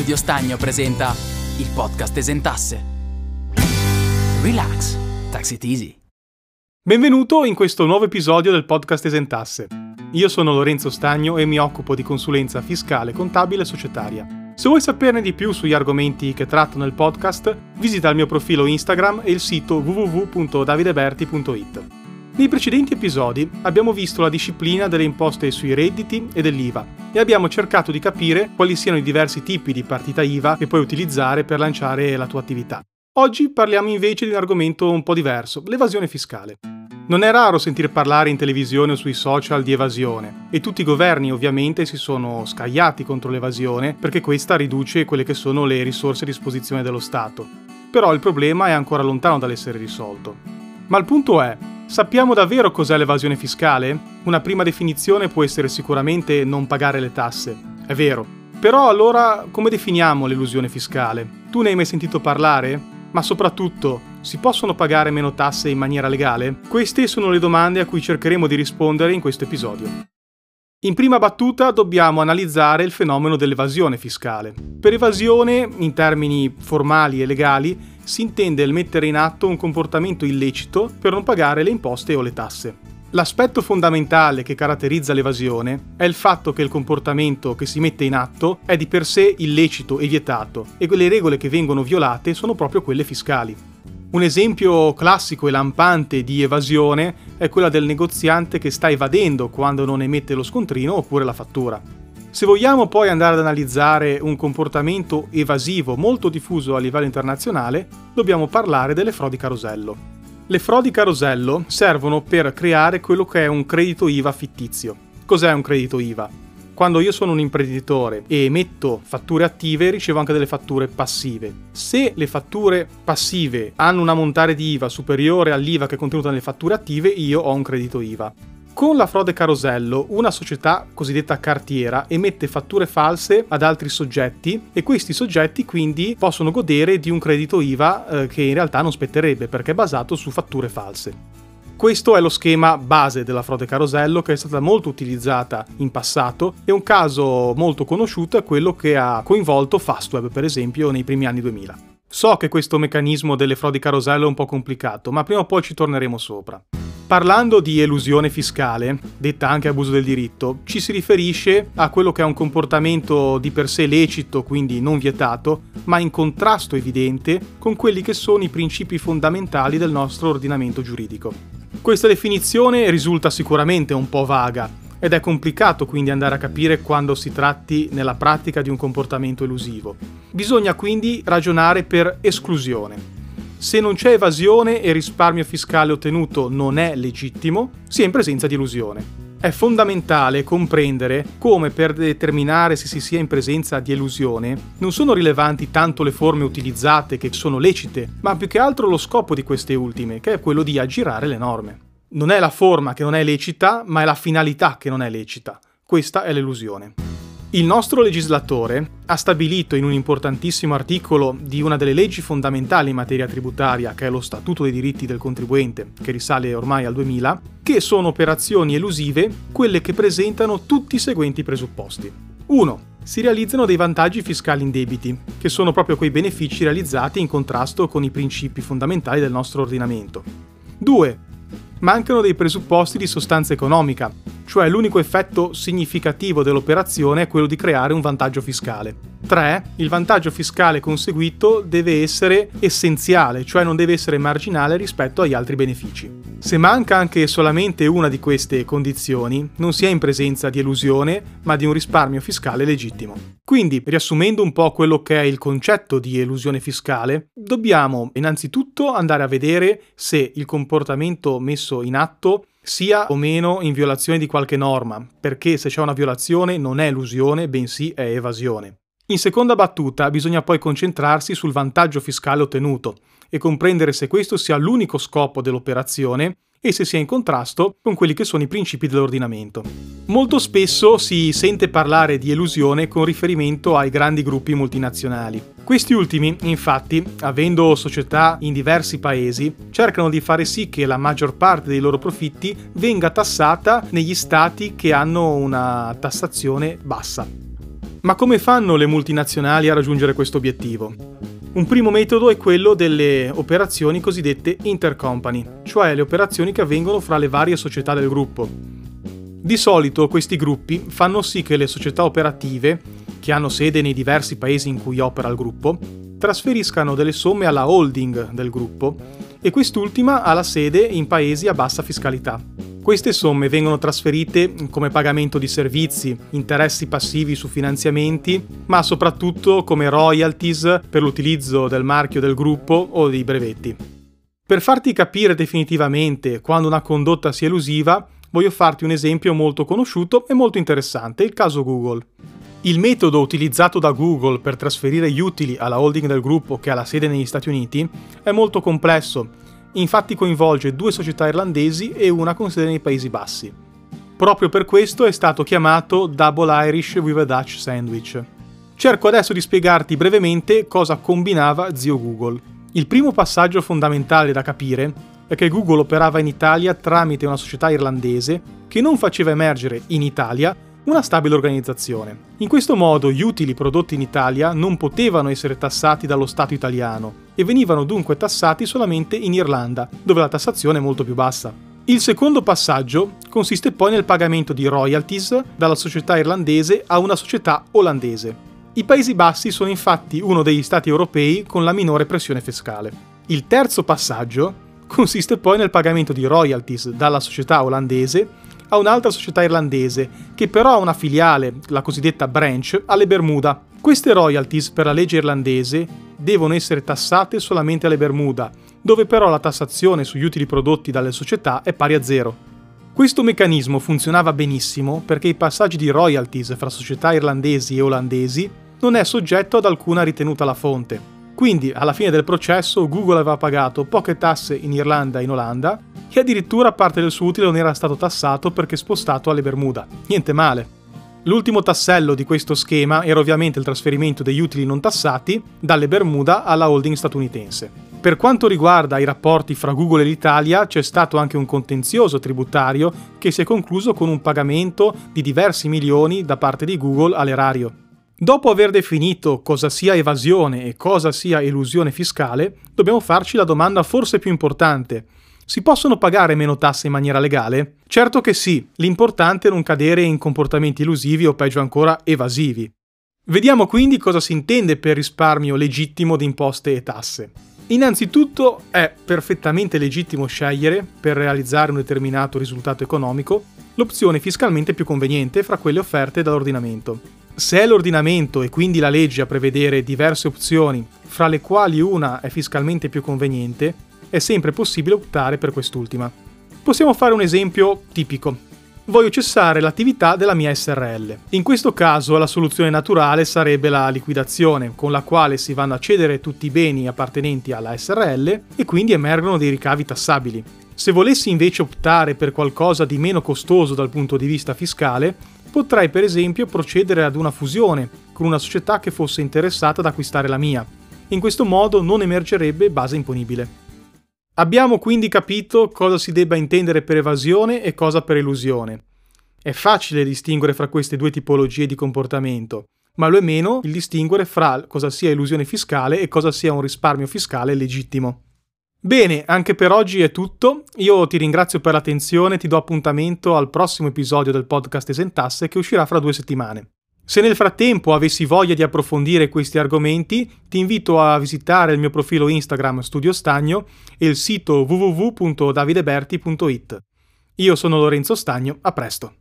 Studio Stagno presenta il podcast Esentasse. Relax, tax it easy. Benvenuto in questo nuovo episodio del podcast Esentasse. Io sono Lorenzo Stagno e mi occupo di consulenza fiscale, contabile e societaria. Se vuoi saperne di più sugli argomenti che tratto nel podcast, visita il mio profilo Instagram e il sito www.davideberti.it. Nei precedenti episodi abbiamo visto la disciplina delle imposte sui redditi e dell'IVA e abbiamo cercato di capire quali siano i diversi tipi di partita IVA che puoi utilizzare per lanciare la tua attività. Oggi parliamo invece di un argomento un po' diverso, l'evasione fiscale. Non è raro sentire parlare in televisione o sui social di evasione e tutti i governi ovviamente si sono scagliati contro l'evasione perché questa riduce quelle che sono le risorse a disposizione dello Stato. Però il problema è ancora lontano dall'essere risolto. Ma il punto è, Sappiamo davvero cos'è l'evasione fiscale? Una prima definizione può essere sicuramente non pagare le tasse. È vero. Però allora come definiamo l'elusione fiscale? Tu ne hai mai sentito parlare? Ma soprattutto, si possono pagare meno tasse in maniera legale? Queste sono le domande a cui cercheremo di rispondere in questo episodio. In prima battuta dobbiamo analizzare il fenomeno dell'evasione fiscale. Per evasione, in termini formali e legali, si intende il mettere in atto un comportamento illecito per non pagare le imposte o le tasse. L'aspetto fondamentale che caratterizza l'evasione è il fatto che il comportamento che si mette in atto è di per sé illecito e vietato e le regole che vengono violate sono proprio quelle fiscali. Un esempio classico e lampante di evasione è quella del negoziante che sta evadendo quando non emette lo scontrino oppure la fattura. Se vogliamo poi andare ad analizzare un comportamento evasivo molto diffuso a livello internazionale, dobbiamo parlare delle frodi carosello. Le frodi carosello servono per creare quello che è un credito IVA fittizio. Cos'è un credito IVA? Quando io sono un imprenditore e emetto fatture attive, ricevo anche delle fatture passive. Se le fatture passive hanno un ammontare di IVA superiore all'IVA che è contenuta nelle fatture attive, io ho un credito IVA. Con la frode carosello, una società cosiddetta cartiera emette fatture false ad altri soggetti e questi soggetti quindi possono godere di un credito IVA eh, che in realtà non spetterebbe perché è basato su fatture false. Questo è lo schema base della frode carosello che è stata molto utilizzata in passato e un caso molto conosciuto è quello che ha coinvolto Fastweb per esempio nei primi anni 2000. So che questo meccanismo delle frodi carosello è un po' complicato, ma prima o poi ci torneremo sopra. Parlando di elusione fiscale, detta anche abuso del diritto, ci si riferisce a quello che è un comportamento di per sé lecito, quindi non vietato, ma in contrasto evidente con quelli che sono i principi fondamentali del nostro ordinamento giuridico. Questa definizione risulta sicuramente un po' vaga ed è complicato quindi andare a capire quando si tratti nella pratica di un comportamento elusivo. Bisogna quindi ragionare per esclusione, se non c'è evasione e risparmio fiscale ottenuto non è legittimo, si è in presenza di elusione. È fondamentale comprendere come per determinare se si sia in presenza di elusione non sono rilevanti tanto le forme utilizzate che sono lecite, ma più che altro lo scopo di queste ultime, che è quello di aggirare le norme. Non è la forma che non è lecita, ma è la finalità che non è lecita. Questa è l'elusione. Il nostro legislatore ha stabilito in un importantissimo articolo di una delle leggi fondamentali in materia tributaria, che è lo Statuto dei diritti del contribuente, che risale ormai al 2000, che sono operazioni elusive quelle che presentano tutti i seguenti presupposti. 1. Si realizzano dei vantaggi fiscali indebiti, che sono proprio quei benefici realizzati in contrasto con i principi fondamentali del nostro ordinamento. 2. Mancano dei presupposti di sostanza economica, cioè l'unico effetto significativo dell'operazione è quello di creare un vantaggio fiscale. 3. Il vantaggio fiscale conseguito deve essere essenziale, cioè non deve essere marginale rispetto agli altri benefici. Se manca anche solamente una di queste condizioni, non si è in presenza di elusione, ma di un risparmio fiscale legittimo. Quindi, riassumendo un po' quello che è il concetto di elusione fiscale, dobbiamo innanzitutto andare a vedere se il comportamento messo in atto sia o meno in violazione di qualche norma, perché se c'è una violazione non è elusione, bensì è evasione. In seconda battuta bisogna poi concentrarsi sul vantaggio fiscale ottenuto e comprendere se questo sia l'unico scopo dell'operazione e se sia in contrasto con quelli che sono i principi dell'ordinamento. Molto spesso si sente parlare di elusione con riferimento ai grandi gruppi multinazionali. Questi ultimi, infatti, avendo società in diversi paesi, cercano di fare sì che la maggior parte dei loro profitti venga tassata negli stati che hanno una tassazione bassa. Ma come fanno le multinazionali a raggiungere questo obiettivo? Un primo metodo è quello delle operazioni cosiddette intercompany, cioè le operazioni che avvengono fra le varie società del gruppo. Di solito questi gruppi fanno sì che le società operative, che hanno sede nei diversi paesi in cui opera il gruppo, trasferiscano delle somme alla holding del gruppo e quest'ultima ha la sede in paesi a bassa fiscalità. Queste somme vengono trasferite come pagamento di servizi, interessi passivi su finanziamenti, ma soprattutto come royalties per l'utilizzo del marchio del gruppo o dei brevetti. Per farti capire definitivamente quando una condotta sia elusiva, voglio farti un esempio molto conosciuto e molto interessante, il caso Google. Il metodo utilizzato da Google per trasferire gli utili alla holding del gruppo che ha la sede negli Stati Uniti è molto complesso infatti coinvolge due società irlandesi e una con sede nei Paesi Bassi. Proprio per questo è stato chiamato Double Irish with a Dutch Sandwich. Cerco adesso di spiegarti brevemente cosa combinava zio Google. Il primo passaggio fondamentale da capire è che Google operava in Italia tramite una società irlandese che non faceva emergere in Italia una stabile organizzazione. In questo modo gli utili prodotti in Italia non potevano essere tassati dallo Stato italiano e venivano dunque tassati solamente in Irlanda, dove la tassazione è molto più bassa. Il secondo passaggio consiste poi nel pagamento di royalties dalla società irlandese a una società olandese. I Paesi Bassi sono infatti uno degli stati europei con la minore pressione fiscale. Il terzo passaggio consiste poi nel pagamento di royalties dalla società olandese a un'altra società irlandese, che però ha una filiale, la cosiddetta branch, alle Bermuda. Queste royalties per la legge irlandese devono essere tassate solamente alle Bermuda, dove però la tassazione sugli utili prodotti dalle società è pari a zero. Questo meccanismo funzionava benissimo perché i passaggi di royalties fra società irlandesi e olandesi non è soggetto ad alcuna ritenuta alla fonte. Quindi, alla fine del processo, Google aveva pagato poche tasse in Irlanda e in Olanda e addirittura parte del suo utile non era stato tassato perché spostato alle Bermuda. Niente male. L'ultimo tassello di questo schema era ovviamente il trasferimento degli utili non tassati dalle Bermuda alla holding statunitense. Per quanto riguarda i rapporti fra Google e l'Italia, c'è stato anche un contenzioso tributario che si è concluso con un pagamento di diversi milioni da parte di Google all'erario. Dopo aver definito cosa sia evasione e cosa sia elusione fiscale, dobbiamo farci la domanda forse più importante. Si possono pagare meno tasse in maniera legale? Certo che sì, l'importante è non cadere in comportamenti elusivi o peggio ancora evasivi. Vediamo quindi cosa si intende per risparmio legittimo di imposte e tasse. Innanzitutto è perfettamente legittimo scegliere, per realizzare un determinato risultato economico, l'opzione fiscalmente più conveniente fra quelle offerte dall'ordinamento. Se è l'ordinamento e quindi la legge a prevedere diverse opzioni, fra le quali una è fiscalmente più conveniente, è sempre possibile optare per quest'ultima. Possiamo fare un esempio tipico. Voglio cessare l'attività della mia SRL. In questo caso la soluzione naturale sarebbe la liquidazione, con la quale si vanno a cedere tutti i beni appartenenti alla SRL e quindi emergono dei ricavi tassabili. Se volessi invece optare per qualcosa di meno costoso dal punto di vista fiscale, potrei per esempio procedere ad una fusione con una società che fosse interessata ad acquistare la mia. In questo modo non emergerebbe base imponibile. Abbiamo quindi capito cosa si debba intendere per evasione e cosa per elusione. È facile distinguere fra queste due tipologie di comportamento, ma lo è meno il distinguere fra cosa sia elusione fiscale e cosa sia un risparmio fiscale legittimo. Bene, anche per oggi è tutto. Io ti ringrazio per l'attenzione e ti do appuntamento al prossimo episodio del podcast Esentasse che uscirà fra due settimane. Se nel frattempo avessi voglia di approfondire questi argomenti, ti invito a visitare il mio profilo Instagram Studio Stagno e il sito www.davideberti.it. Io sono Lorenzo Stagno, a presto.